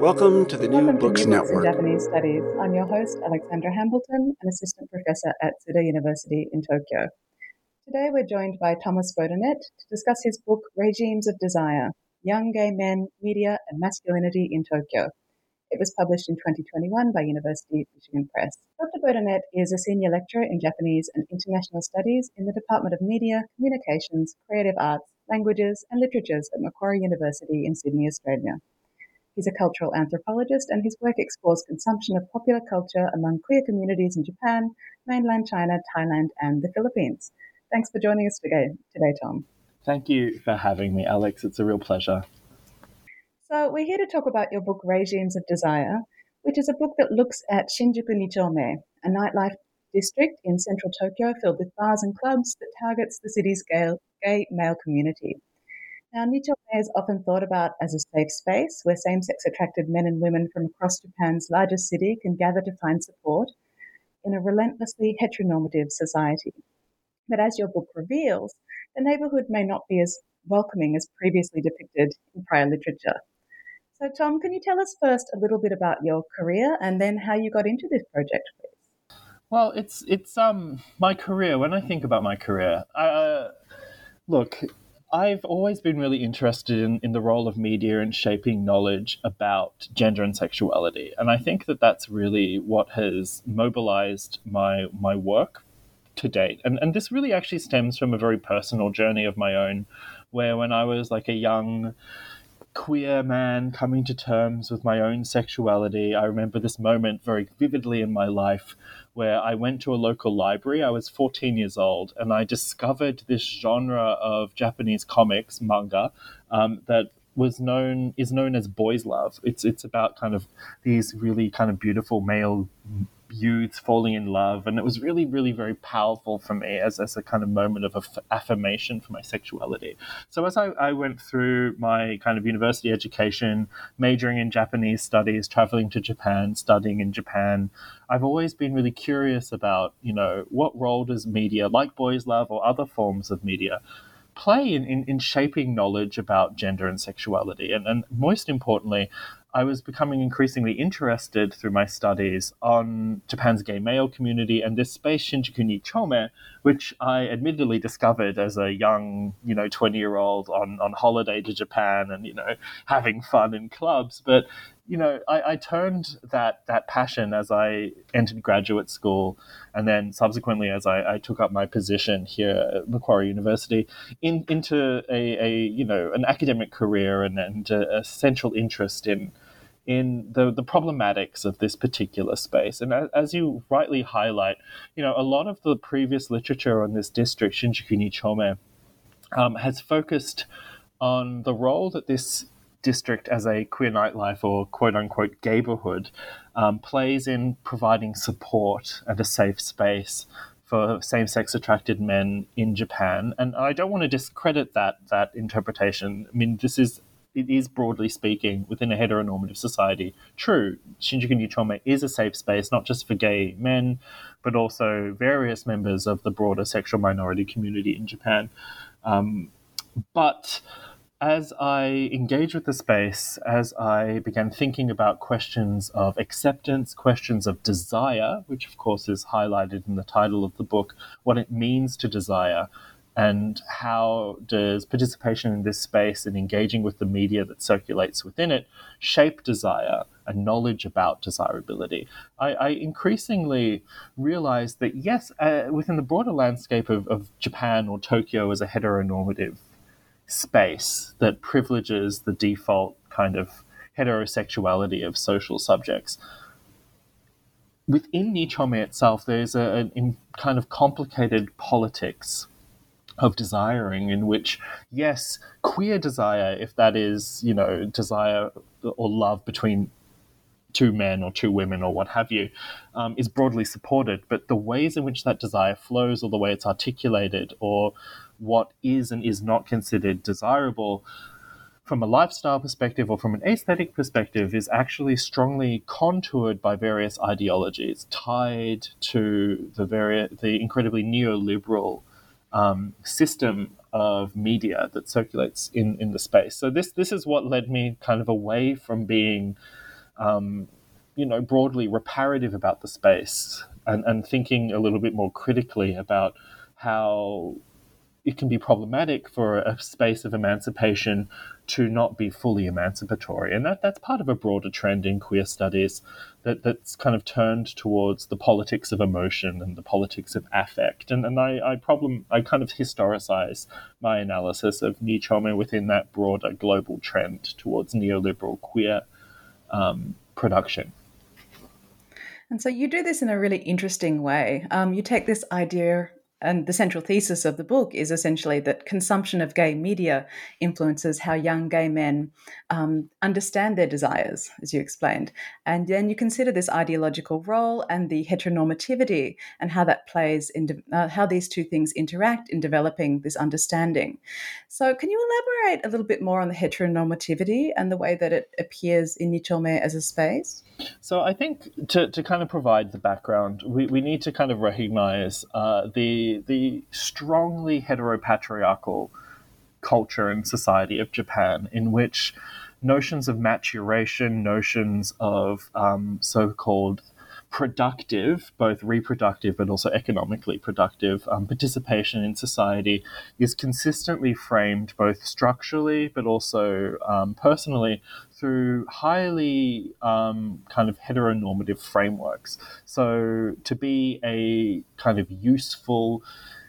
Welcome to the New Welcome Books to New Books Network. Japanese Studies. I'm your host, Alexandra Hambleton, an assistant professor at Tsuda University in Tokyo. Today we're joined by Thomas Baudinette to discuss his book, Regimes of Desire Young Gay Men, Media, and Masculinity in Tokyo. It was published in 2021 by University of Michigan Press. Dr. Baudinette is a senior lecturer in Japanese and International Studies in the Department of Media, Communications, Creative Arts, Languages, and Literatures at Macquarie University in Sydney, Australia. He's a cultural anthropologist, and his work explores consumption of popular culture among queer communities in Japan, mainland China, Thailand, and the Philippines. Thanks for joining us today, today Tom. Thank you for having me, Alex. It's a real pleasure. So, we're here to talk about your book, Regimes of Desire, which is a book that looks at Shinjuku Nichome, a nightlife district in central Tokyo filled with bars and clubs that targets the city's gay, gay male community. Now, Nichome is often thought about as a safe space where same sex attracted men and women from across Japan's largest city can gather to find support in a relentlessly heteronormative society. But as your book reveals, the neighborhood may not be as welcoming as previously depicted in prior literature. So, Tom, can you tell us first a little bit about your career and then how you got into this project, please? Well, it's it's um my career. When I think about my career, uh, look, I've always been really interested in, in the role of media in shaping knowledge about gender and sexuality, and I think that that's really what has mobilized my my work to date. And and this really actually stems from a very personal journey of my own, where when I was like a young queer man coming to terms with my own sexuality. I remember this moment very vividly in my life where I went to a local library. I was 14 years old and I discovered this genre of Japanese comics, manga, um, that was known is known as boys love. It's it's about kind of these really kind of beautiful male youths falling in love and it was really really very powerful for me as, as a kind of moment of aff- affirmation for my sexuality. So as I, I went through my kind of university education majoring in japanese studies traveling to japan studying in japan i've always been really curious about you know what role does media like boys love or other forms of media play in, in, in shaping knowledge about gender and sexuality? And, and most importantly I was becoming increasingly interested through my studies on Japan's gay male community and this space Shinjuku Nichome, which I admittedly discovered as a young, you know, 20 year old on, on holiday to Japan and, you know, having fun in clubs. But, you know, I, I turned that, that passion as I entered graduate school and then subsequently as I, I took up my position here at Macquarie University in, into a, a, you know, an academic career and, and a, a central interest in in the, the problematics of this particular space. And as, as, you rightly highlight, you know, a lot of the previous literature on this district, Shinjuku Nichome, um, has focused on the role that this district as a queer nightlife or quote unquote gayborhood um, plays in providing support and a safe space for same-sex attracted men in Japan. And I don't want to discredit that that interpretation. I mean, this is it is broadly speaking within a heteronormative society true. Shinjuku Nichome is a safe space not just for gay men, but also various members of the broader sexual minority community in Japan. Um, but as I engaged with the space, as I began thinking about questions of acceptance, questions of desire, which of course is highlighted in the title of the book, what it means to desire, and how does participation in this space and engaging with the media that circulates within it shape desire and knowledge about desirability. I, I increasingly realize that yes, uh, within the broader landscape of, of Japan or Tokyo as a heteronormative space that privileges the default kind of heterosexuality of social subjects. Within Nichome itself, there's a, a kind of complicated politics of desiring in which, yes, queer desire, if that is, you know, desire or love between two men or two women or what have you, um, is broadly supported. But the ways in which that desire flows or the way it's articulated or what is and is not considered desirable from a lifestyle perspective or from an aesthetic perspective is actually strongly contoured by various ideologies tied to the very the incredibly neoliberal um, system of media that circulates in, in the space. So this this is what led me kind of away from being um, you know broadly reparative about the space and, and thinking a little bit more critically about how it can be problematic for a space of emancipation to not be fully emancipatory. And that, that's part of a broader trend in queer studies that, that's kind of turned towards the politics of emotion and the politics of affect. And, and I, I problem I kind of historicize my analysis of Nichome within that broader global trend towards neoliberal queer um, production. And so you do this in a really interesting way. Um, you take this idea and the central thesis of the book is essentially that consumption of gay media influences how young gay men um, understand their desires, as you explained. And then you consider this ideological role and the heteronormativity and how that plays in de- uh, how these two things interact in developing this understanding. So, can you elaborate a little bit more on the heteronormativity and the way that it appears in Nichome as a space? So I think to, to kind of provide the background, we, we need to kind of recognize uh, the the strongly heteropatriarchal culture and society of Japan, in which notions of maturation, notions of um, so-called productive, both reproductive but also economically productive um, participation in society is consistently framed both structurally but also um, personally through highly um, kind of heteronormative frameworks. So to be a kind of useful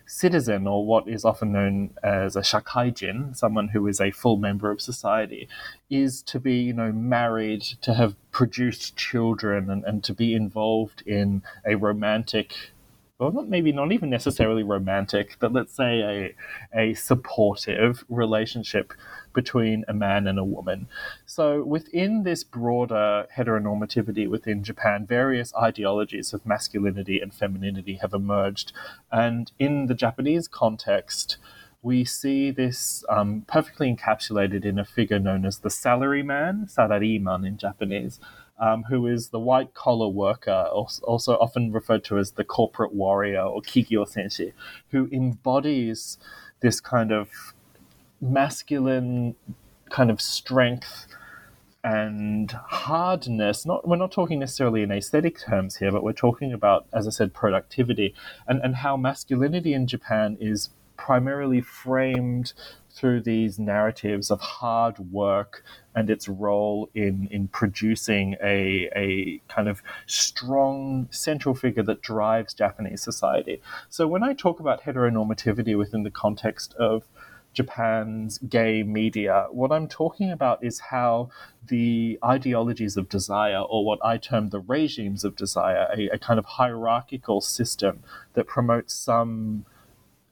citizen, or what is often known as a shakaijin, someone who is a full member of society, is to be, you know, married, to have produced children, and, and to be involved in a romantic well, not maybe not even necessarily romantic, but let's say a a supportive relationship between a man and a woman. So within this broader heteronormativity within Japan, various ideologies of masculinity and femininity have emerged, and in the Japanese context. We see this um, perfectly encapsulated in a figure known as the salaryman, sarariman in Japanese, um, who is the white collar worker, also often referred to as the corporate warrior or kigyo senshi, who embodies this kind of masculine kind of strength and hardness. Not we're not talking necessarily in aesthetic terms here, but we're talking about, as I said, productivity and, and how masculinity in Japan is primarily framed through these narratives of hard work and its role in, in producing a, a kind of strong central figure that drives Japanese society. So when I talk about heteronormativity within the context of Japan's gay media, what I'm talking about is how the ideologies of desire, or what I term the regimes of desire, a, a kind of hierarchical system that promotes some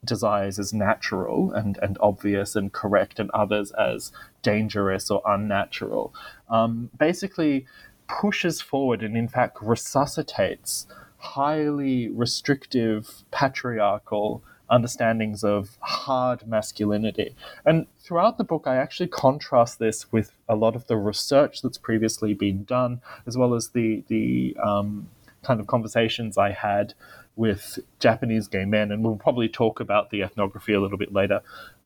desires as natural and, and obvious and correct, and others as dangerous or unnatural, um, basically pushes forward and, in fact, resuscitates highly restrictive, patriarchal understandings of hard masculinity. And throughout the book, I actually contrast this with a lot of the research that's previously been done, as well as the the um, kind of conversations I had with Japanese gay men, and we'll probably talk about the ethnography a little bit later.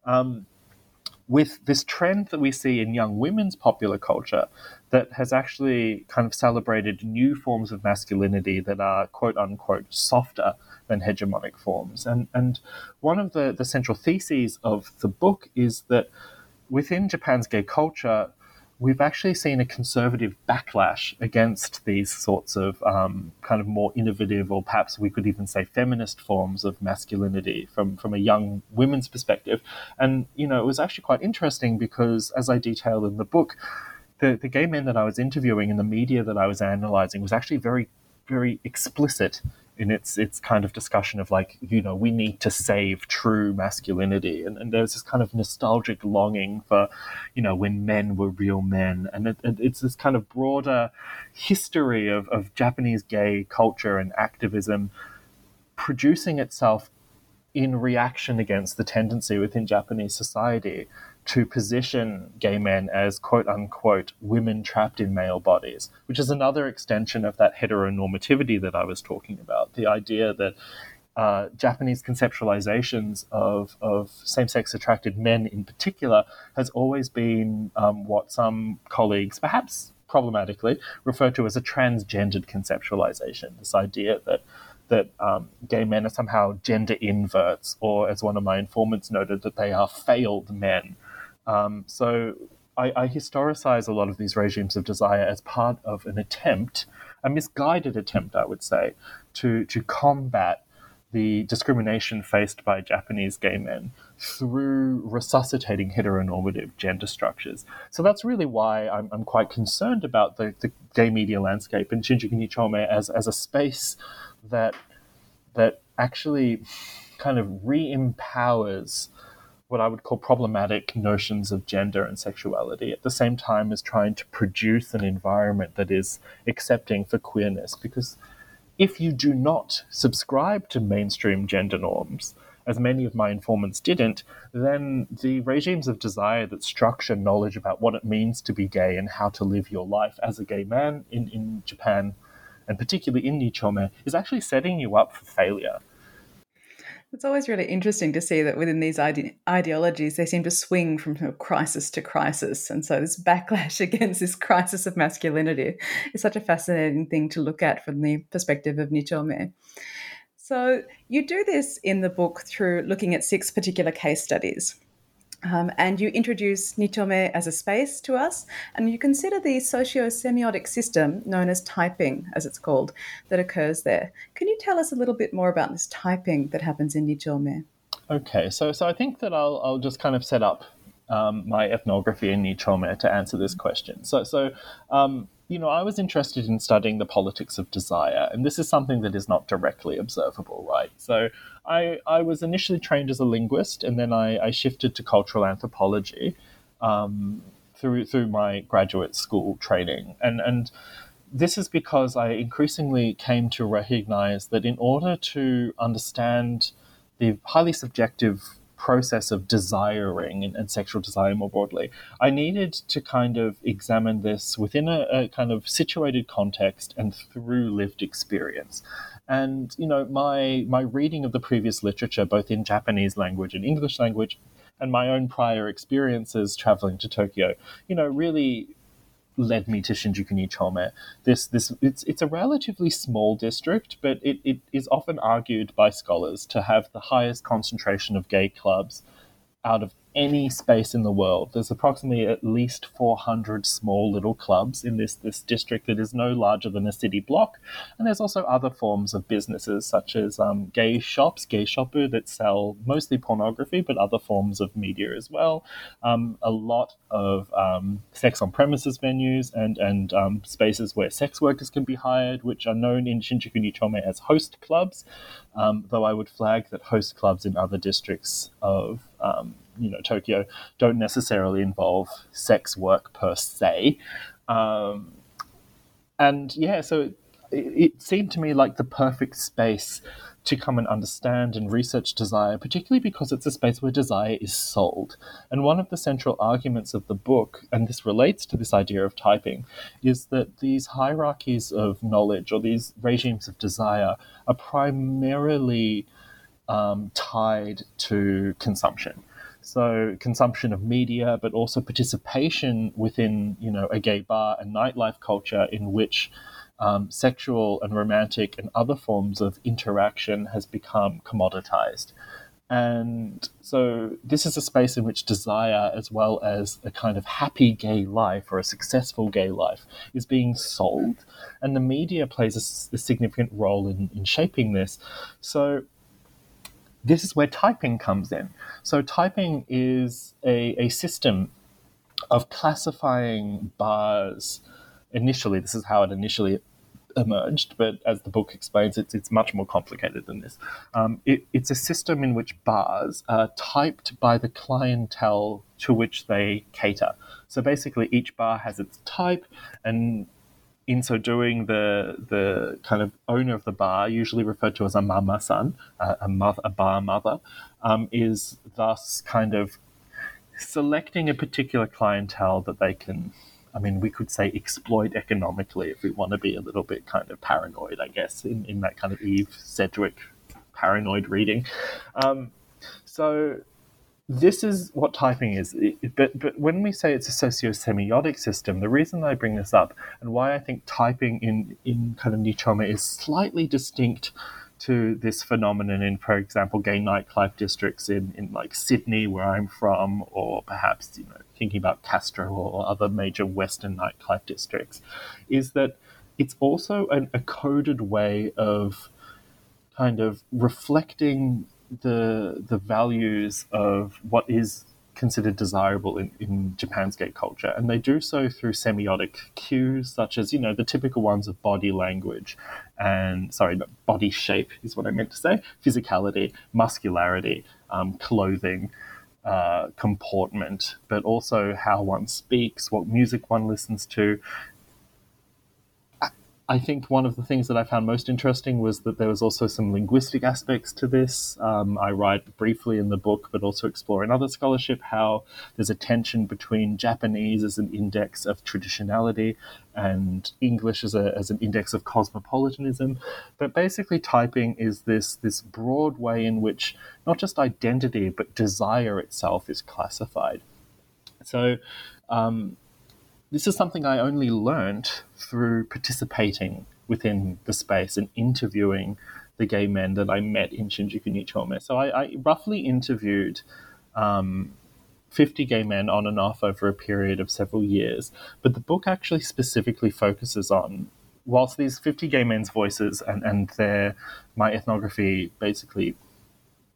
Um, with this trend that we see in young women's popular culture that has actually kind of celebrated new forms of masculinity that are quote unquote softer than hegemonic forms. And, and one of the, the central theses of the book is that within Japan's gay culture, we've actually seen a conservative backlash against these sorts of um, kind of more innovative, or perhaps we could even say feminist forms of masculinity from, from a young women's perspective. And, you know, it was actually quite interesting because, as I detail in the book, the, the gay men that I was interviewing and the media that I was analyzing was actually very, very explicit in its its kind of discussion of like you know we need to save true masculinity. And, and there's this kind of nostalgic longing for you know when men were real men. And it, it, it's this kind of broader history of, of Japanese gay culture and activism producing itself in reaction against the tendency within Japanese society to position gay men as quote unquote women trapped in male bodies, which is another extension of that heteronormativity that I was talking about. The idea that uh, Japanese conceptualizations of, of same sex attracted men in particular has always been um, what some colleagues, perhaps problematically, refer to as a transgendered conceptualization. This idea that that um, gay men are somehow gender inverts, or as one of my informants noted, that they are failed men um, so I, I historicize a lot of these regimes of desire as part of an attempt, a misguided attempt, I would say, to, to combat the discrimination faced by Japanese gay men through resuscitating heteronormative gender structures. So that's really why I'm, I'm quite concerned about the, the gay media landscape in Shinjuku Nichome as, as a space that that actually kind of re-empowers what I would call problematic notions of gender and sexuality at the same time as trying to produce an environment that is accepting for queerness. Because if you do not subscribe to mainstream gender norms, as many of my informants didn't, then the regimes of desire that structure knowledge about what it means to be gay and how to live your life as a gay man in, in Japan, and particularly in Nichome, is actually setting you up for failure. It's always really interesting to see that within these ide- ideologies, they seem to swing from crisis to crisis. And so, this backlash against this crisis of masculinity is such a fascinating thing to look at from the perspective of Nichome. So, you do this in the book through looking at six particular case studies. Um, and you introduce Nichome as a space to us, and you consider the socio-semiotic system known as typing, as it's called, that occurs there. Can you tell us a little bit more about this typing that happens in Nichome? Okay, so so I think that I'll I'll just kind of set up um, my ethnography in Nichome to answer this question. So so um, you know, I was interested in studying the politics of desire, and this is something that is not directly observable, right? So I, I was initially trained as a linguist, and then I, I shifted to cultural anthropology um, through through my graduate school training, and and this is because I increasingly came to recognize that in order to understand the highly subjective process of desiring and, and, sexual desire more broadly, I needed to kind of examine this within a, a, kind of situated context and through lived experience. And you know, my my reading of the previous literature, both in Japanese language and English language, and my own prior experiences traveling to Tokyo, you know, really led me to Shinjuku Nichome. This this it's it's a relatively small district, but it, it is often argued by scholars to have the highest concentration of gay clubs out of any space in the world. There's approximately at least 400 small little clubs in this, this district that is no larger than a city block. And there's also other forms of businesses such as um, gay shops, geishopu, that sell mostly pornography, but other forms of media as well. Um, a lot of um, sex on premises venues and, and um, spaces where sex workers can be hired, which are known in Shinjuku Nichome as host clubs. Um, though I would flag that host clubs in other districts of um, you know Tokyo don't necessarily involve sex work per se. Um, and yeah, so it, it, seemed to me like the perfect space to come and understand and research desire, particularly because it's a space where desire is sold. And one of the central arguments of the book, and this relates to this idea of typing, is that these hierarchies of knowledge or these regimes of desire are primarily um, tied to consumption. So consumption of media, but also participation within, you know, a gay bar and nightlife culture in which um, sexual and romantic and other forms of interaction has become commoditized. And so, this is a space in which desire, as well as a kind of happy gay life or a successful gay life, is being sold. And the media plays a, a significant role in, in shaping this. So, this is where typing comes in. So, typing is a, a system of classifying bars. Initially, this is how it initially emerged, but as the book explains, it's, it's much more complicated than this. Um, it, it's a system in which bars are typed by the clientele to which they cater. So basically, each bar has its type, and in so doing, the the kind of owner of the bar, usually referred to as a mama san, uh, a mother, a bar mother, um, is thus kind of selecting a particular clientele that they can I mean, we could say exploit economically if we want to be a little bit kind of paranoid, I guess, in, in that kind of Eve Sedgwick paranoid reading. Um, so this is what typing is. But, but when we say it's a socio-semiotic system, the reason I bring this up and why I think typing in, in kind of Nichome is slightly distinct to this phenomenon in, for example, gay nightclub districts in, in like Sydney, where I'm from, or perhaps you know thinking about Castro or other major Western nightclub districts, is that it's also an, a coded way of kind of reflecting the the values of what is considered desirable in, in Japan's gay culture. And they do so through semiotic cues, such as, you know, the typical ones of body language and, sorry, body shape is what I meant to say, physicality, muscularity, um, clothing. Uh, comportment, but also how one speaks, what music one listens to, I think one of the things that I found most interesting was that there was also some linguistic aspects to this. Um, I write briefly in the book, but also explore in other scholarship how there's a tension between Japanese as an index of traditionality and English as, a, as an index of cosmopolitanism. But basically, typing is this, this broad way in which not just identity, but desire itself is classified. So, um, this is something I only learned through participating within the space and interviewing the gay men that I met in Shinjuku Nichome. So I, I roughly interviewed um, 50 gay men on and off over a period of several years. But the book actually specifically focuses on, whilst these 50 gay men's voices and, and their, my ethnography basically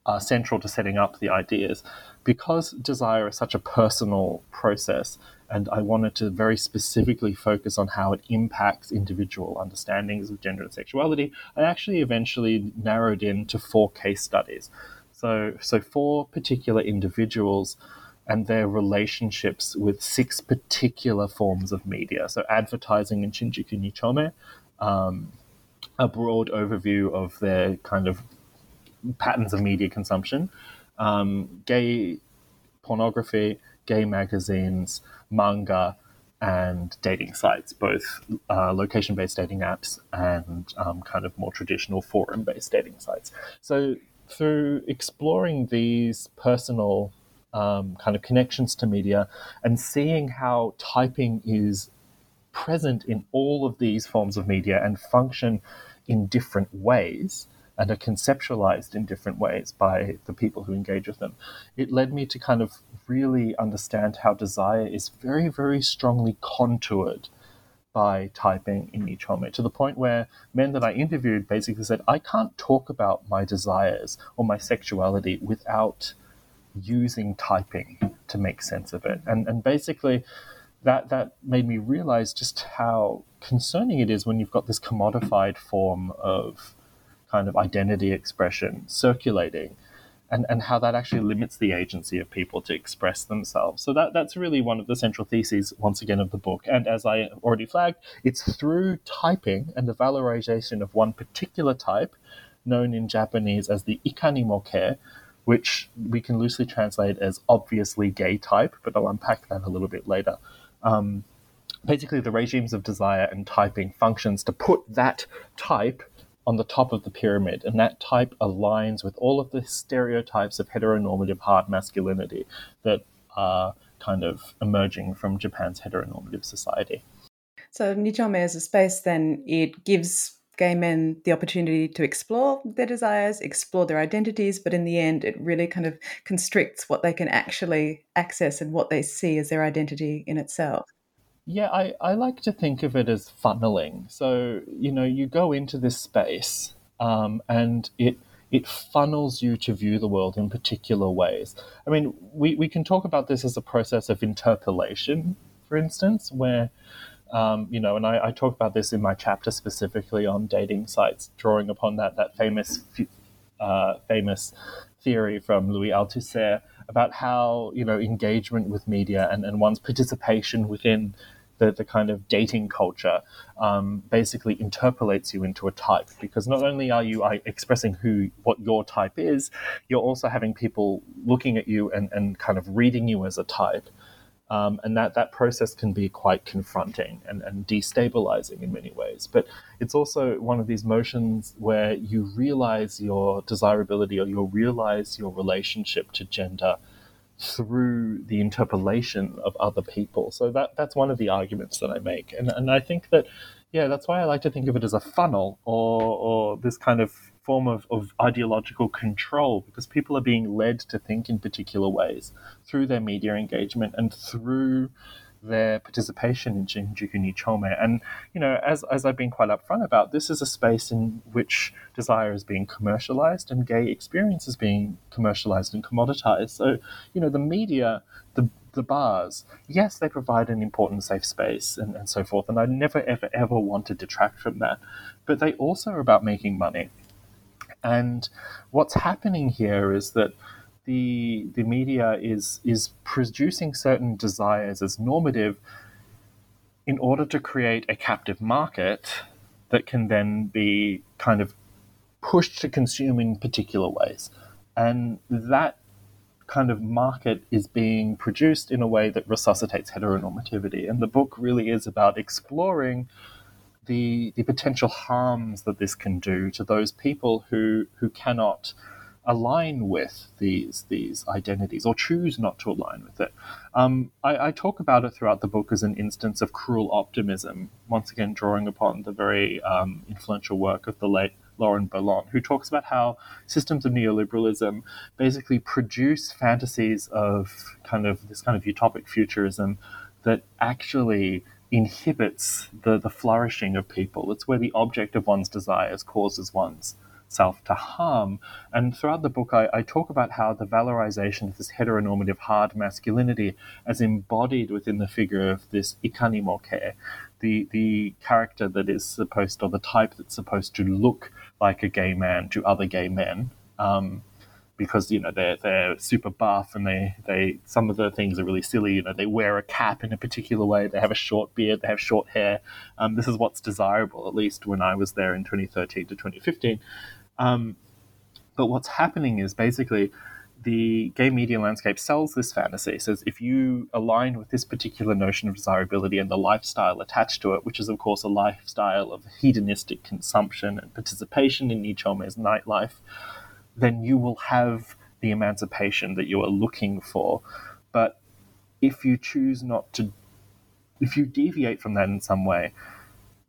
are central to setting up the ideas, because desire is such a personal process, and I wanted to very specifically focus on how it impacts individual understandings of gender and sexuality. I actually eventually narrowed in to four case studies. So, so four particular individuals and their relationships with six particular forms of media. So, advertising in Shinjuku Nichome, um, a broad overview of their kind of patterns of media consumption, um, gay pornography, gay magazines, manga, and dating sites, both uh, location based dating apps and um, kind of more traditional forum based dating sites. So, through exploring these personal um, kind of connections to media and seeing how typing is present in all of these forms of media and function in different ways, and are conceptualized in different ways by the people who engage with them. It led me to kind of really understand how desire is very, very strongly contoured by typing in each Nichome to the point where men that I interviewed basically said, I can't talk about my desires or my sexuality without using typing to make sense of it. And, and basically, that, that made me realize just how concerning it is when you've got this commodified form of kind of identity expression circulating and, and how that actually limits the agency of people to express themselves. So that, that's really one of the central theses, once again, of the book. And as I already flagged, it's through typing and the valorization of one particular type known in Japanese as the ikanimo-kei, which we can loosely translate as obviously gay type, but I'll unpack that a little bit later. Um, basically, the regimes of desire and typing functions to put that type on the top of the pyramid, and that type aligns with all of the stereotypes of heteronormative hard masculinity that are kind of emerging from Japan's heteronormative society. So Nichome as a space, then it gives gay men the opportunity to explore their desires, explore their identities, but in the end, it really kind of constricts what they can actually access and what they see as their identity in itself. Yeah, I, I like to think of it as funneling. So, you know, you go into this space um, and it it funnels you to view the world in particular ways. I mean, we, we can talk about this as a process of interpellation, for instance, where um, you know, and I, I, talk about this in my chapter specifically on dating sites, drawing upon that that famous uh, famous theory from Louis Althusser about how you know engagement with media and, and one's participation within the, the kind of dating culture um, basically interpellates you into a type because not only are you expressing who what your type is, you're also having people looking at you and, and kind of reading you as a type. Um, and that, that process can be quite confronting and, and destabilizing in many ways. But it's also one of these motions where you realize your desirability or you realize your relationship to gender through the interpellation of other people. So that that's one of the arguments that I make, and and I think that yeah, that's why I like to think of it as a funnel or or this kind of form of, of ideological control because people are being led to think in particular ways through their media engagement and through their participation in Shinjuku Nichome. And, you know, as, as I've been quite upfront about, this is a space in which desire is being commercialized and gay experience is being commercialized and commoditized. So, you know, the media, the the bars, yes, they provide an important safe space and, and so forth. And I never, ever, ever want to detract from that. But they also are about making money. And what's happening here is that the the media is is producing certain desires as normative in order to create a captive market that can then be kind of pushed to consume in particular ways. And that kind of market is being produced in a way that resuscitates heteronormativity. And the book really is about exploring the the potential harms that this can do to those people who who cannot align with these these identities or choose not to align with it. Um, I, I, talk about it throughout the book as an instance of cruel optimism. Once again, drawing upon the very um, influential work of the late Lauren Berlant, who talks about how systems of neoliberalism basically produce fantasies of kind of this kind of utopic futurism that actually inhibits the, the flourishing of people. It's where the object of one's desires causes one's self to harm. And throughout the book, I, I, talk about how the valorization of this heteronormative hard masculinity as embodied within the figure of this ikanimo-kei, the, the character that is supposed, or the type that's supposed to look like a gay man to other gay men. Um, because you know they're they're super buff and they they some of the things are really silly. You know they wear a cap in a particular way. They have a short beard. They have short hair. Um, this is what's desirable, at least when I was there in 2013 to 2015. Um, but what's happening is basically the gay media landscape sells this fantasy. Says if you align with this particular notion of desirability and the lifestyle attached to it, which is of course a lifestyle of hedonistic consumption and participation in Nichome's nightlife, then you will have the emancipation that you are looking for. But if you choose not to, if you deviate from that in some way,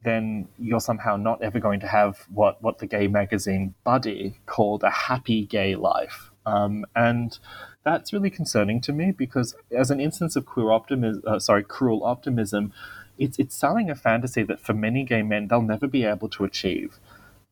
then you're somehow not ever going to have what, what the gay magazine Badi called a happy gay life. Um, and that's really concerning to me because, as an instance of queer optimism, uh, sorry, cruel optimism, it's it's selling a fantasy that for many gay men they'll never be able to achieve.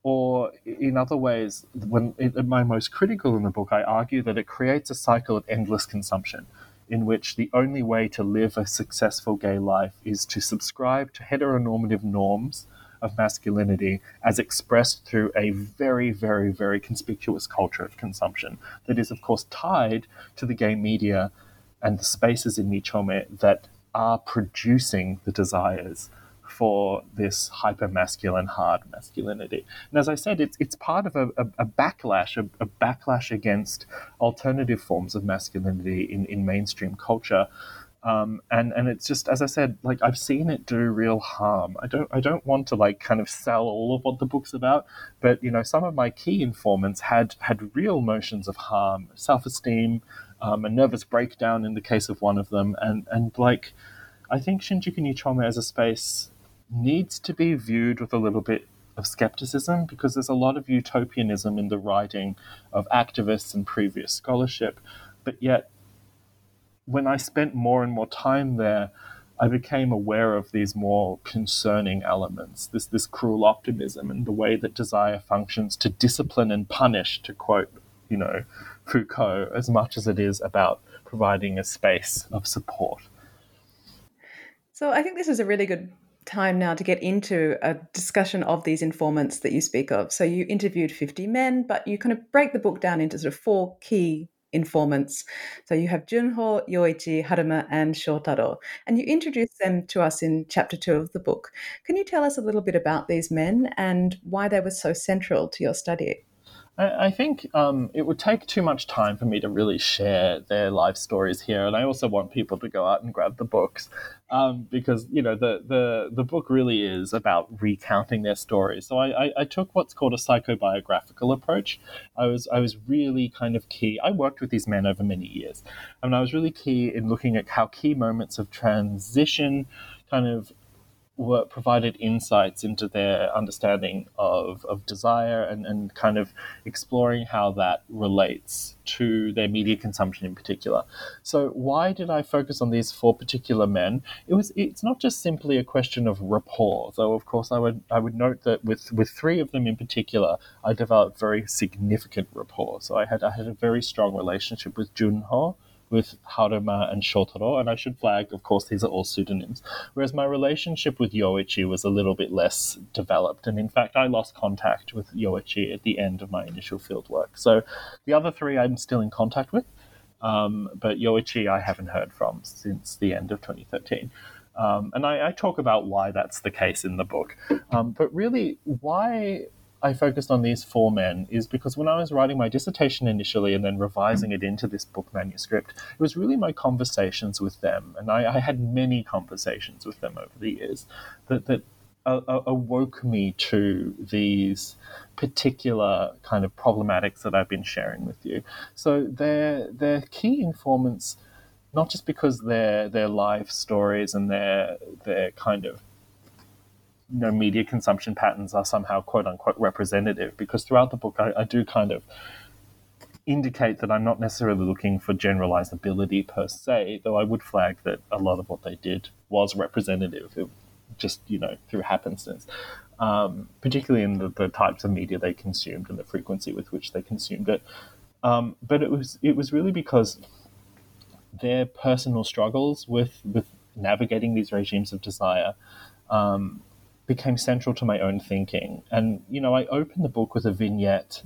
Or in other ways, when my most critical in the book, I argue that it creates a cycle of endless consumption in which the only way to live a successful gay life is to subscribe to heteronormative norms of masculinity as expressed through a very, very, very conspicuous culture of consumption that is, of course, tied to the gay media and the spaces in Nichome that are producing the desires for this hyper masculine, hard masculinity. And as I said, it's it's part of a, a, a backlash, a, a, backlash against alternative forms of masculinity in, in mainstream culture. Um, and and it's just as I said, like I've seen it do real harm. I don't I don't want to like kind of sell all of what the book's about, but you know some of my key informants had had real notions of harm, self esteem, um, a nervous breakdown in the case of one of them, and and like I think Shinjuku Nichome as a space needs to be viewed with a little bit of skepticism because there's a lot of utopianism in the writing of activists and previous scholarship, but yet when I spent more and more time there, I became aware of these more concerning elements, this this cruel optimism and the way that desire functions to discipline and punish, to quote, you know, Foucault, as much as it is about providing a space of support. So I think this is a really good time now to get into a discussion of these informants that you speak of. So you interviewed 50 men, but you kind of break the book down into sort of four key informants. So you have Junho, Yoichi, Haruma, and Shotaro, and you introduce them to us in chapter two of the book. Can you tell us a little bit about these men and why they were so central to your study? I, think um, it would take too much time for me to really share their life stories here, and I also want people to go out and grab the books um, because you know the, the the book really is about recounting their stories. So I, I, I, took what's called a psychobiographical approach. I was I was really kind of key. I worked with these men over many years, and I was really key in looking at how key moments of transition kind of were provided insights into their understanding of, of desire and, and kind of exploring how that relates to their media consumption in particular. So why did I focus on these four particular men? It was it's not just simply a question of rapport, though of course I would I would note that with, with three of them in particular, I developed very significant rapport. So I had I had a very strong relationship with Junho with Haruma and Shotaro, and I should flag, of course, these are all pseudonyms. Whereas my relationship with Yoichi was a little bit less developed, and in fact, I lost contact with Yoichi at the end of my initial fieldwork. So the other three I'm still in contact with, um, but Yoichi I haven't heard from since the end of 2013. Um, and I, I, talk about why that's the case in the book. Um, but really, why I focused on these four men is because when I was writing my dissertation initially and then revising it into this book manuscript, it was really my conversations with them. And I, I had many conversations with them over the years that, that uh, awoke me to these particular kind of problematics that I've been sharing with you. So they're, they're key informants, not just because they're their life stories and their, their kind of you know media consumption patterns are somehow quote unquote representative because throughout the book I, I do kind of indicate that I'm not necessarily looking for generalizability per se, though I would flag that a lot of what they did was representative, it, just you know through happenstance, um, particularly in the, the, types of media they consumed and the frequency with which they consumed it. Um, but it was it was really because their personal struggles with with navigating these regimes of desire um, became central to my own thinking. And, you know, I opened the book with a vignette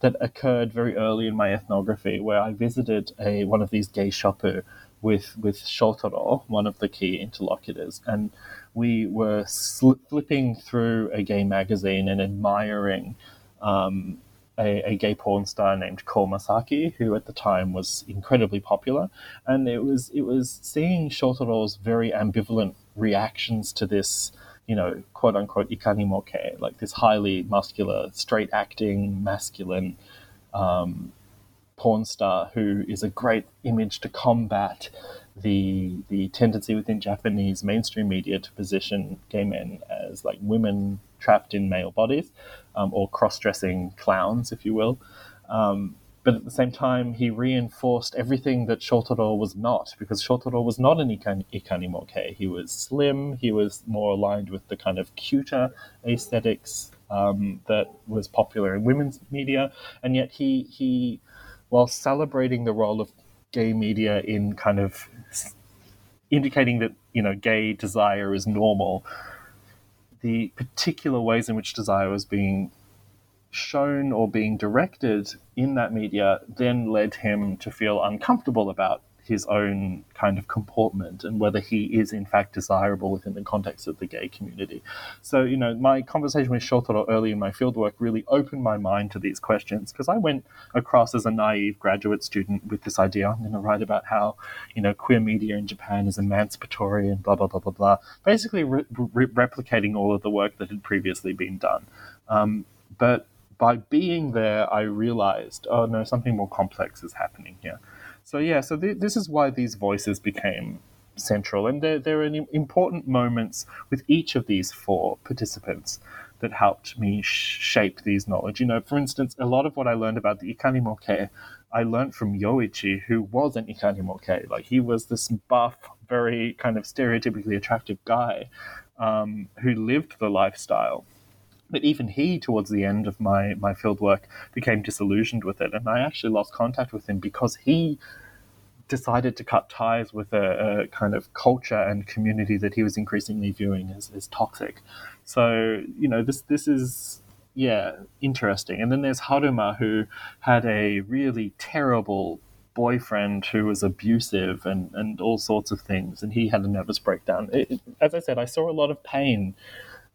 that occurred very early in my ethnography where I visited a one of these geishapu with with Shotaro, one of the key interlocutors, and we were sl- flipping through a gay magazine and admiring um, a, a, gay porn star named Ko Masaki, who at the time was incredibly popular, and it was it was seeing Shotaro's very ambivalent reactions to this you know, quote unquote ikanimo-kei, like this highly muscular, straight acting, masculine um, porn star who is a great image to combat the the tendency within Japanese mainstream media to position gay men as like women trapped in male bodies um, or cross dressing clowns, if you will. Um, but at the same time, he reinforced everything that Shotaro was not, because Shotaro was not an Ikan, Ikanimo-kei. He was slim, he was more aligned with the kind of cuter aesthetics um, that was popular in women's media, and yet he, he, while celebrating the role of gay media in kind of indicating that, you know, gay desire is normal, the particular ways in which desire was being shown or being directed in that media then led him to feel uncomfortable about his own kind of comportment and whether he is in fact desirable within the context of the gay community. So, you know, my conversation with Shotaro early in my fieldwork really opened my mind to these questions because I went across as a naive graduate student with this idea I'm going to write about how, you know, queer media in Japan is emancipatory and blah, blah, blah, blah, blah. Basically, re- re- replicating all of the work that had previously been done. Um, but by being there, I realized, oh no, something more complex is happening here. So yeah, so th- this is why these voices became central, and there there are important moments with each of these four participants that helped me sh- shape these knowledge. You know, for instance, a lot of what I learned about the Ikanimo-kei, I learned from Yoichi, who was an Ikanimo-kei. Like he was this buff, very kind of stereotypically attractive guy um, who lived the lifestyle but even he, towards the end of my, my field work, became disillusioned with it. And I actually lost contact with him because he decided to cut ties with a, a kind of culture and community that he was increasingly viewing as, as toxic. So, you know, this, this is, yeah, interesting. And then there's Haruma, who had a really terrible boyfriend who was abusive and, and all sorts of things. And he had a nervous breakdown. It, as I said, I saw a lot of pain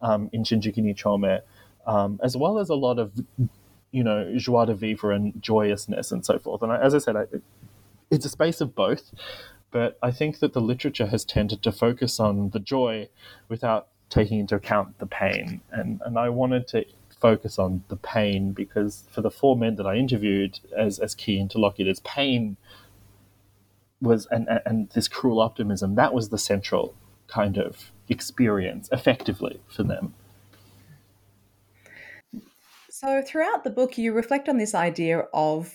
um, in Shinjuku Nichome, um, as well as a lot of, you know, joie de vivre and joyousness and so forth. And I, as I said, I, it's a space of both, but I think that the literature has tended to focus on the joy without taking into account the pain. And, and I wanted to focus on the pain because for the four men that I interviewed as, as key interlocutors, pain was and, and this cruel optimism that was the central kind of experience effectively for them. So, throughout the book, you reflect on this idea of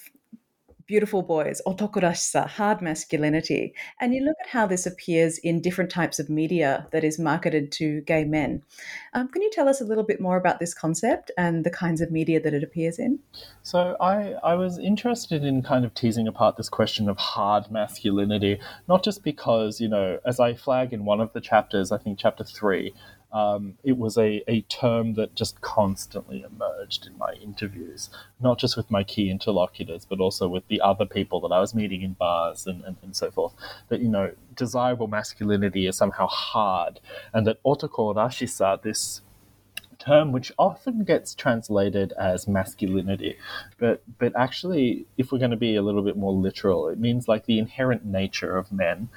beautiful boys, otokorashisa, hard masculinity, and you look at how this appears in different types of media that is marketed to gay men. Um, can you tell us a little bit more about this concept and the kinds of media that it appears in? So I, I was interested in kind of teasing apart this question of hard masculinity, not just because, you know, as I flag in one of the chapters, I think chapter three, um, it was a, a term that just constantly emerged in my interviews, not just with my key interlocutors, but also with the other people that I was meeting in bars and, and, and so forth. That, you know, desirable masculinity is somehow hard, and that otoko rashisa, this term which often gets translated as masculinity. But but actually if we're going to be a little bit more literal it means like the inherent nature of men.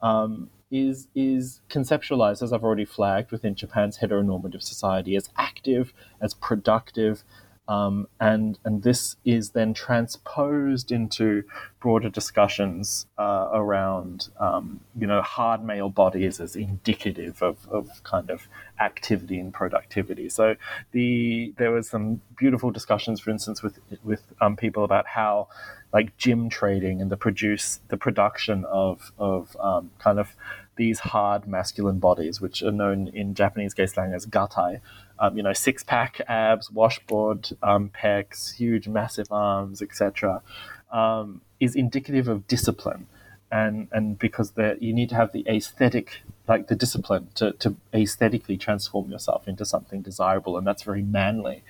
Um, is is conceptualized as I've already flagged within Japan's heteronormative society as active, as productive, um, and and this is then transposed into broader discussions uh, around um, you know hard male bodies as indicative of, of kind of activity and productivity. So the there was some beautiful discussions, for instance, with with um, people about how like gym trading and the produce the production of of um, kind of these hard masculine bodies, which are known in Japanese gay slang as gatai. Um, you know, six pack abs, washboard um, pecs, huge massive arms, etc., um, is indicative of discipline. And, and because you need to have the aesthetic, like the discipline to, to aesthetically transform yourself into something desirable, and that's very manly.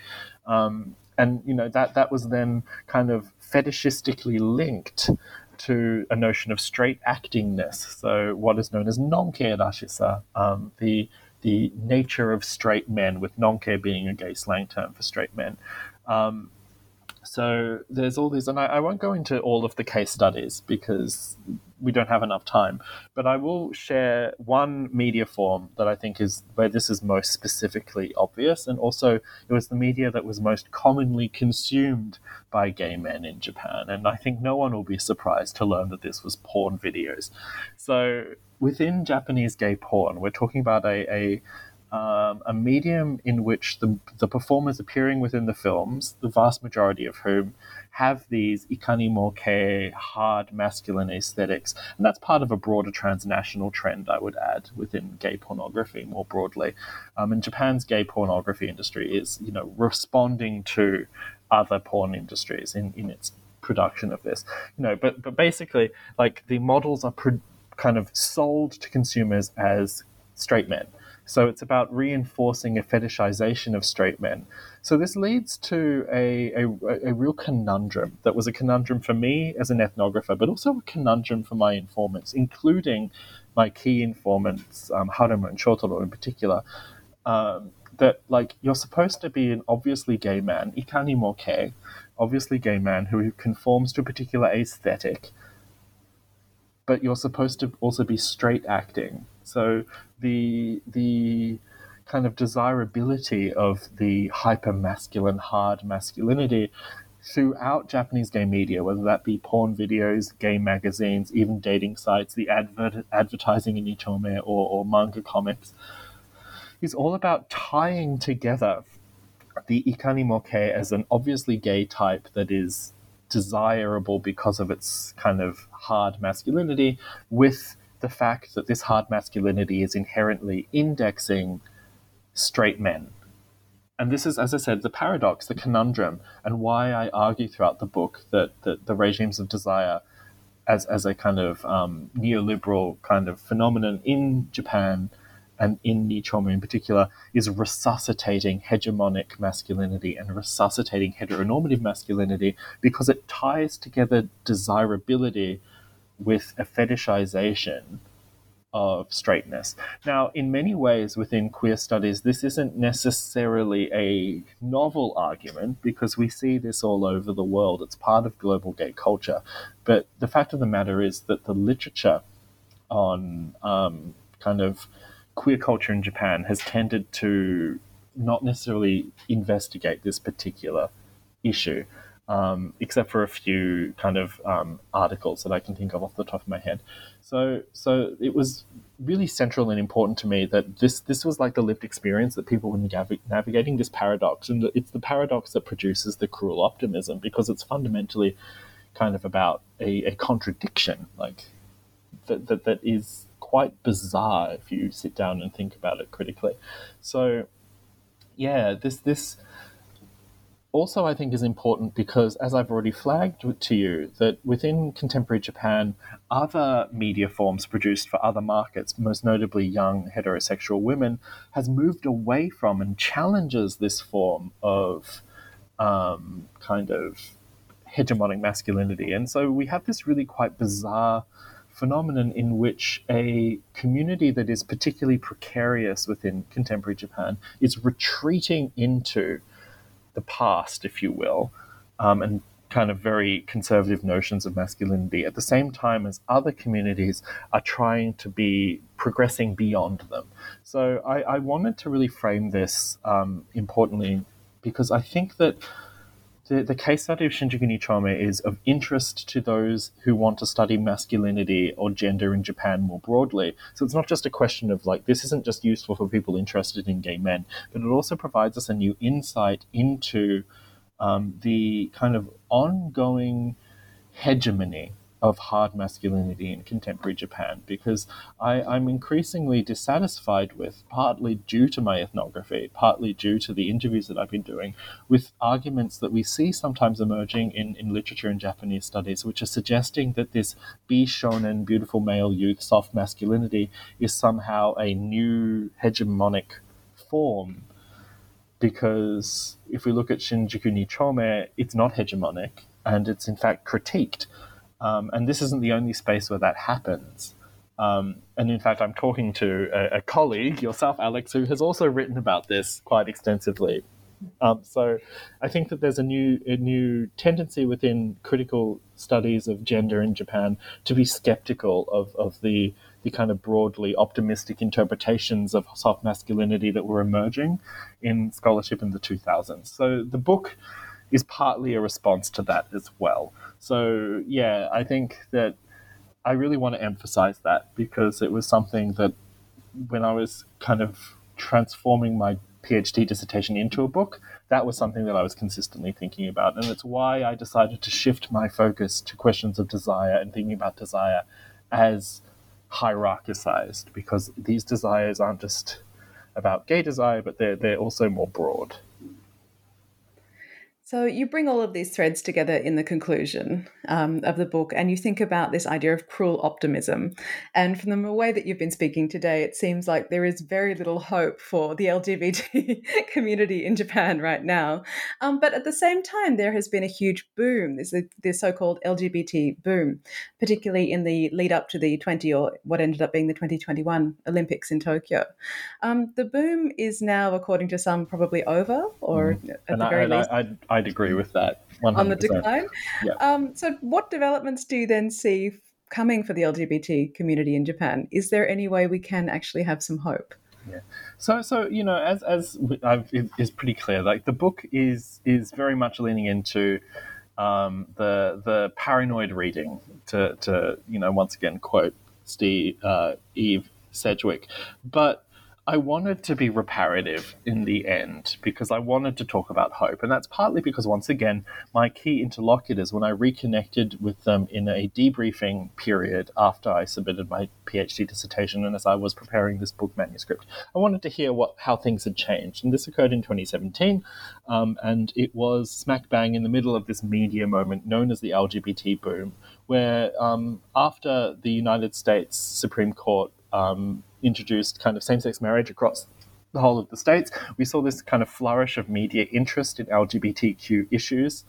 Um, and you know that that was then kind of fetishistically linked to a notion of straight actingness. So what is known as nonke rashisa, um, the the nature of straight men, with nonke being a gay slang term for straight men. Um, so there's all these, and I, I, won't go into all of the case studies because we don't have enough time, but I will share one media form that I think is where this is most specifically obvious, and also it was the media that was most commonly consumed by gay men in Japan, and I think no one will be surprised to learn that this was porn videos. So within Japanese gay porn, we're talking about a, a um, a medium in which the, the performers appearing within the films, the vast majority of whom have these ikanimo-kei, hard masculine aesthetics. And that's part of a broader transnational trend, I would add, within gay pornography more broadly. Um, and Japan's gay pornography industry is, you know, responding to other porn industries in, in its production of this. You know, but, but basically, like, the models are pro- kind of sold to consumers as straight men So it's about reinforcing a fetishization of straight men. So this leads to a, a, a, real conundrum that was a conundrum for me as an ethnographer, but also a conundrum for my informants, including my key informants, um, Haruma and Shotaro in particular. Um, that like you're supposed to be an obviously gay man, ikanimo-kei, obviously gay man who conforms to a particular aesthetic, but you're supposed to also be straight acting. So the the kind of desirability of the hyper masculine, hard masculinity throughout Japanese gay media, whether that be porn videos, gay magazines, even dating sites, the advert advertising in Nichome or, or manga comics, is all about tying together the Ikanimo-kei as an obviously gay type that is desirable because of its kind of hard masculinity with the fact that this hard masculinity is inherently indexing straight men. And this is, as I said, the paradox, the conundrum, and why I argue throughout the book that, that the regimes of desire, as, as a kind of um, neoliberal kind of phenomenon in Japan and in Nichome in particular, is resuscitating hegemonic masculinity and resuscitating heteronormative masculinity because it ties together desirability with a fetishization of straightness. Now, in many ways within queer studies, this isn't necessarily a novel argument because we see this all over the world. It's part of global gay culture. But the fact of the matter is that the literature on um, kind of queer culture in Japan has tended to not necessarily investigate this particular issue um, except for a few kind of um, articles that I can think of off the top of my head. So, so it was really central and important to me that this this was like the lived experience that people were nav- navigating this paradox, and it's the paradox that produces the cruel optimism because it's fundamentally kind of about a, a contradiction, like that, that that is quite bizarre if you sit down and think about it critically. So, yeah, this this also I think is important because, as I've already flagged to you, that within contemporary Japan, other media forms produced for other markets, most notably young heterosexual women, has moved away from and challenges this form of um, kind of hegemonic masculinity. And so we have this really quite bizarre phenomenon in which a community that is particularly precarious within contemporary Japan is retreating into the past, if you will, um, and kind of very conservative notions of masculinity at the same time as other communities are trying to be progressing beyond them. So I, I wanted to really frame this um, importantly because I think that the, the case study of Shinjuku Nichome is of interest to those who want to study masculinity or gender in Japan more broadly. So it's not just a question of like, this isn't just useful for people interested in gay men, but it also provides us a new insight into um, the kind of ongoing hegemony of hard masculinity in contemporary Japan because I, I'm increasingly dissatisfied with, partly due to my ethnography, partly due to the interviews that I've been doing, with arguments that we see sometimes emerging in, in literature and Japanese studies, which are suggesting that this bishonen, beautiful male youth, soft masculinity, is somehow a new hegemonic form because if we look at Shinjuku Nichome, it's not hegemonic and it's in fact critiqued. Um, and this isn't the only space where that happens. Um, and in fact, I'm talking to a, a, colleague, yourself, Alex, who has also written about this quite extensively. Um, so I think that there's a new a new tendency within critical studies of gender in Japan to be skeptical of, of the the kind of broadly optimistic interpretations of soft masculinity that were emerging in scholarship in the 2000s. So the book is partly a response to that as well. So yeah, I think that I really want to emphasize that because it was something that when I was kind of transforming my PhD dissertation into a book, that was something that I was consistently thinking about. And it's why I decided to shift my focus to questions of desire and thinking about desire as hierarchicized, because these desires aren't just about gay desire, but they're, they're also more broad. So you bring all of these threads together in the conclusion um, of the book, and you think about this idea of cruel optimism. And from the way that you've been speaking today, it seems like there is very little hope for the LGBT community in Japan right now. Um, but at the same time, there has been a huge boom, this the so-called LGBT boom, particularly in the lead up to the 20 or what ended up being the 2021 Olympics in Tokyo. Um, the boom is now, according to some, probably over, or mm. at and the very I, least. I, I, I'd agree with that. 100%. On the decline. Yeah. Um, so, what developments do you then see coming for the LGBT community in Japan? Is there any way we can actually have some hope? Yeah. So, so you know, as as I've, it is pretty clear, like the book is is very much leaning into um, the the paranoid reading. To to you know, once again, quote Steve uh, Eve Sedgwick, but I wanted to be reparative in the end because I wanted to talk about hope. And that's partly because, once again, my key interlocutors, when I reconnected with them in a debriefing period after I submitted my PhD dissertation and as I was preparing this book manuscript, I wanted to hear what how things had changed. And this occurred in 2017. Um, and it was smack bang in the middle of this media moment known as the LGBT boom, where um, after the United States Supreme Court um, introduced kind of same sex marriage across the whole of the states, we saw this kind of flourish of media interest in LGBTQ issues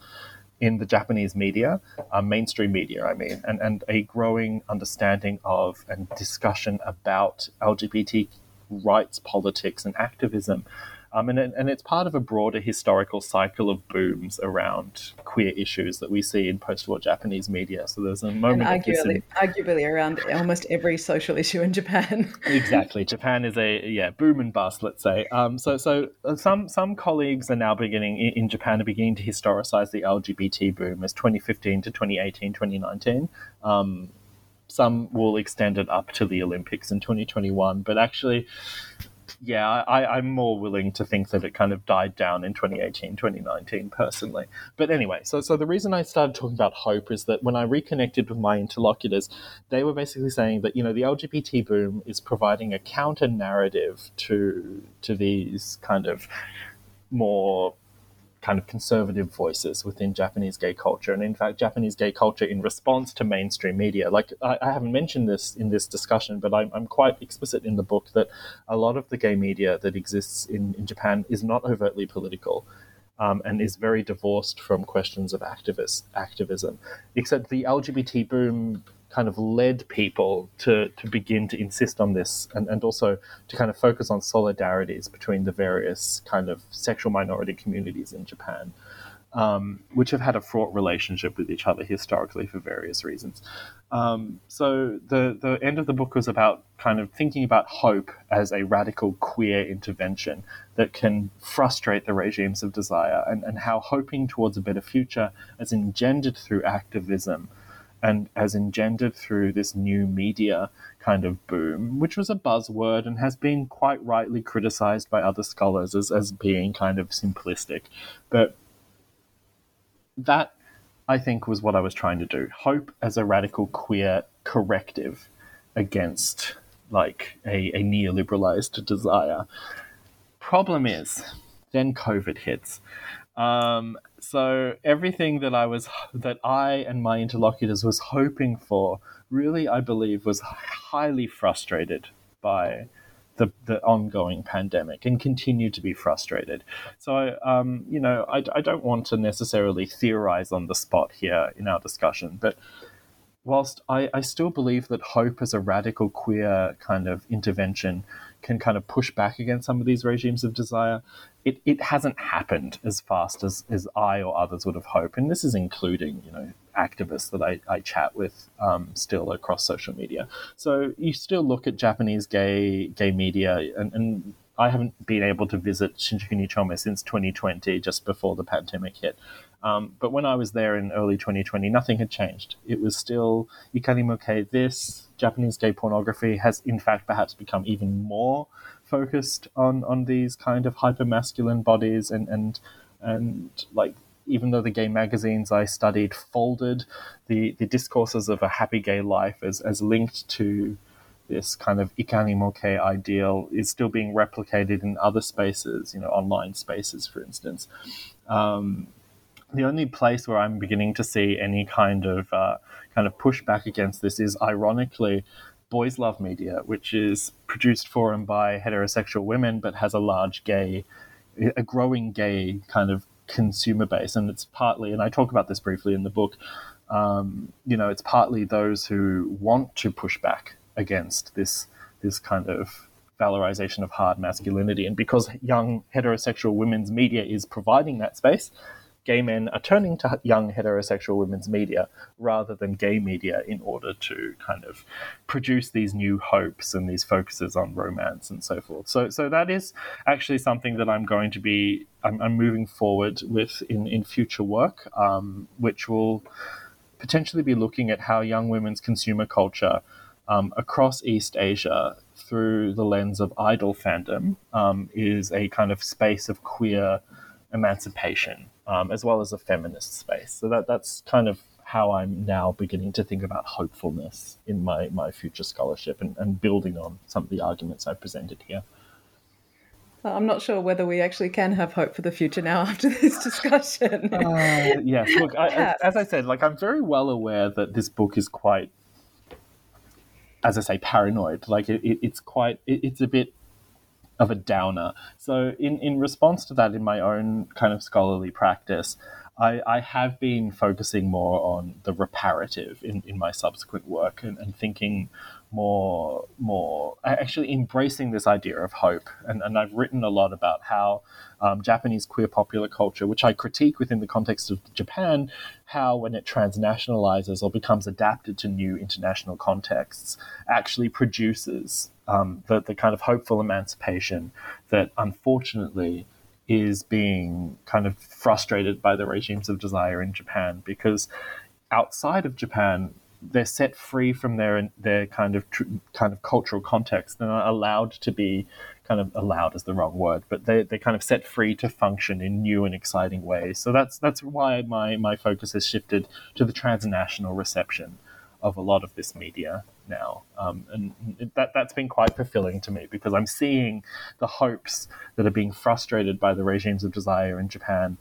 in the Japanese media, uh, mainstream media, I mean, and, and a growing understanding of and discussion about LGBT rights politics and activism um, and, it, and it's part of a broader historical cycle of booms around queer issues that we see in post-war Japanese media. So there's a moment and arguably, arguably around almost every social issue in Japan. exactly, Japan is a yeah boom and bust, let's say. Um, so so uh, some some colleagues are now beginning in, in Japan are beginning to historicize the LGBT boom as 2015 to 2018, 2019. Um, some will extend it up to the Olympics in 2021, but actually yeah, I, I'm more willing to think that it kind of died down in 2018, 2019, personally. But anyway, so so the reason I started talking about hope is that when I reconnected with my interlocutors, they were basically saying that you know the LGBT boom is providing a counter narrative to to these kind of more kind of conservative voices within Japanese gay culture, and in fact, Japanese gay culture in response to mainstream media. Like I, I haven't mentioned this in this discussion, but I'm, I'm, quite explicit in the book that a lot of the gay media that exists in, in Japan is not overtly political. Um, and is very divorced from questions of activist activism. Except the LGBT boom kind of led people to, to begin to insist on this and, and also to kind of focus on solidarities between the various kind of sexual minority communities in Japan, um, which have had a fraught relationship with each other historically for various reasons. Um, so the, the end of the book was about kind of thinking about hope as a radical queer intervention that can frustrate the regimes of desire and, and how hoping towards a better future as engendered through activism – and as engendered through this new media kind of boom, which was a buzzword and has been quite rightly criticized by other scholars as, as being kind of simplistic. But that, I think, was what I was trying to do. Hope as a radical queer corrective against like a, a neoliberalized desire. Problem is, then COVID hits. Um, so everything that I was that I and my interlocutors was hoping for, really, I believe, was highly frustrated by the, the ongoing pandemic and continue to be frustrated. So, um, you know, I, I don't want to necessarily theorize on the spot here in our discussion, but whilst I, I still believe that hope as a radical queer kind of intervention can kind of push back against some of these regimes of desire, it, it hasn't happened as fast as, as I or others would have hoped. And this is including, you know, activists that I, I chat with um, still across social media. So you still look at Japanese gay gay media, and, and I haven't been able to visit Shinjuku Nichome since 2020, just before the pandemic hit. Um, but when I was there in early 2020, nothing had changed. It was still Ikanimo-kei this. Japanese gay pornography has, in fact, perhaps become even more focused on on these kind of hyper masculine bodies and and and like even though the gay magazines I studied folded the the discourses of a happy gay life as as linked to this kind of ikanimo-kei ideal is still being replicated in other spaces, you know, online spaces, for instance. Um, the only place where I'm beginning to see any kind of uh, kind of pushback against this is ironically Boys Love Media, which is produced for and by heterosexual women, but has a large gay, a growing gay kind of consumer base, and it's partly, and I talk about this briefly in the book. Um, you know, it's partly those who want to push back against this this kind of valorization of hard masculinity, and because young heterosexual women's media is providing that space, gay men are turning to young heterosexual women's media rather than gay media in order to kind of produce these new hopes and these focuses on romance and so forth. So, so that is actually something that I'm going to be I'm, I'm moving forward with in in future work, um, which will potentially be looking at how young women's consumer culture um, across East Asia through the lens of idol fandom um, is a kind of space of queer emancipation um, as well as a feminist space. So that that's kind of how I'm now beginning to think about hopefulness in my, my future scholarship and, and building on some of the arguments I've presented here. I'm not sure whether we actually can have hope for the future now after this discussion. uh, yes, look, I, as I said, like I'm very well aware that this book is quite, as I say, paranoid. Like it, it, it's quite, it, it's a bit of a downer. So, in, in response to that, in my own kind of scholarly practice, I, I have been focusing more on the reparative in, in my subsequent work and, and thinking more more actually embracing this idea of hope and, and I've written a lot about how um, Japanese queer popular culture which I critique within the context of Japan how when it transnationalizes or becomes adapted to new international contexts actually produces um, the, the kind of hopeful emancipation that unfortunately is being kind of frustrated by the regimes of desire in Japan because outside of Japan they're set free from their their kind of tr- kind of cultural context and are allowed to be kind of allowed is the wrong word, but they they kind of set free to function in new and exciting ways. So that's that's why my my focus has shifted to the transnational reception of a lot of this media now, um, and that that's been quite fulfilling to me because I'm seeing the hopes that are being frustrated by the regimes of desire in Japan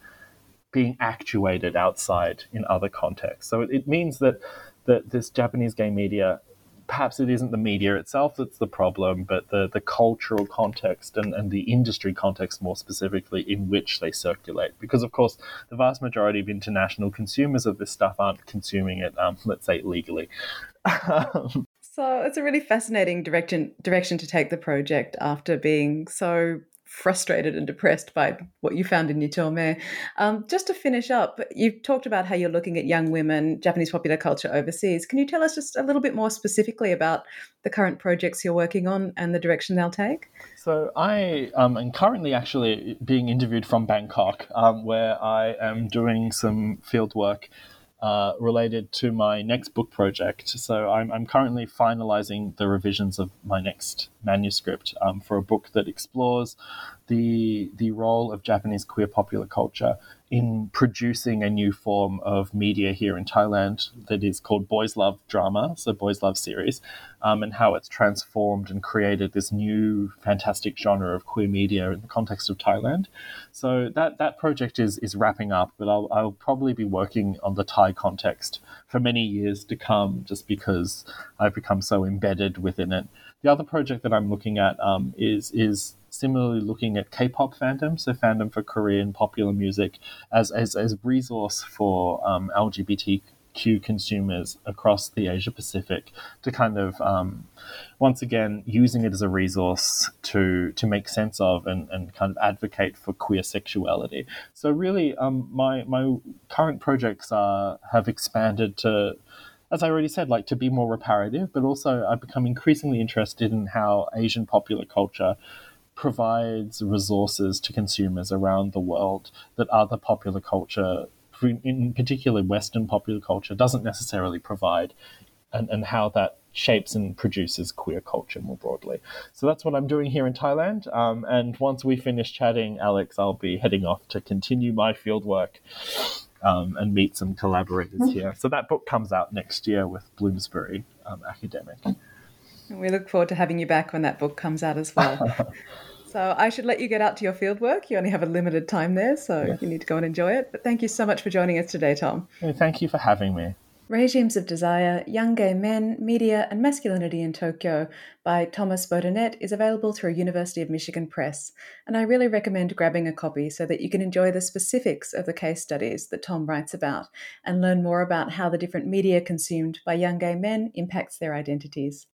being actuated outside in other contexts. So it, it means that that this Japanese gay media, perhaps it isn't the media itself that's the problem, but the, the cultural context and, and the industry context more specifically in which they circulate. Because, of course, the vast majority of international consumers of this stuff aren't consuming it, um, let's say, legally. so it's a really fascinating direction direction to take the project after being so frustrated and depressed by what you found in Nichome. Um, just to finish up, you've talked about how you're looking at young women, Japanese popular culture overseas. Can you tell us just a little bit more specifically about the current projects you're working on and the direction they'll take? So I um, am currently actually being interviewed from Bangkok, um, where I am doing some field work uh, related to my next book project. So I'm, I'm currently finalizing the revisions of my next manuscript um, for a book that explores the the role of Japanese queer popular culture in producing a new form of media here in Thailand that is called Boys Love Drama, so Boys Love series, um, and how it's transformed and created this new fantastic genre of queer media in the context of Thailand. So that that project is is wrapping up, but I'll, I'll probably be working on the Thai context for many years to come, just because I've become so embedded within it. The other project that I'm looking at um, is is similarly looking at K-pop fandom, so fandom for Korean popular music, as as as resource for um, LGBTQ consumers across the Asia Pacific to kind of um, once again using it as a resource to to make sense of and, and kind of advocate for queer sexuality. So really, um, my my current projects are have expanded to as I already said, like to be more reparative, but also I've become increasingly interested in how Asian popular culture provides resources to consumers around the world that other popular culture, in particular Western popular culture, doesn't necessarily provide, and, and how that shapes and produces queer culture more broadly. So that's what I'm doing here in Thailand. Um, and once we finish chatting, Alex, I'll be heading off to continue my fieldwork um, and meet some collaborators here. So that book comes out next year with Bloomsbury um, Academic. We look forward to having you back when that book comes out as well. So I should let you get out to your fieldwork. You only have a limited time there, so yes. you need to go and enjoy it. But thank you so much for joining us today, Tom. Thank you for having me. Regimes of Desire Young Gay Men, Media and Masculinity in Tokyo by Thomas Baudinette is available through University of Michigan Press, and I really recommend grabbing a copy so that you can enjoy the specifics of the case studies that Tom writes about and learn more about how the different media consumed by young gay men impacts their identities.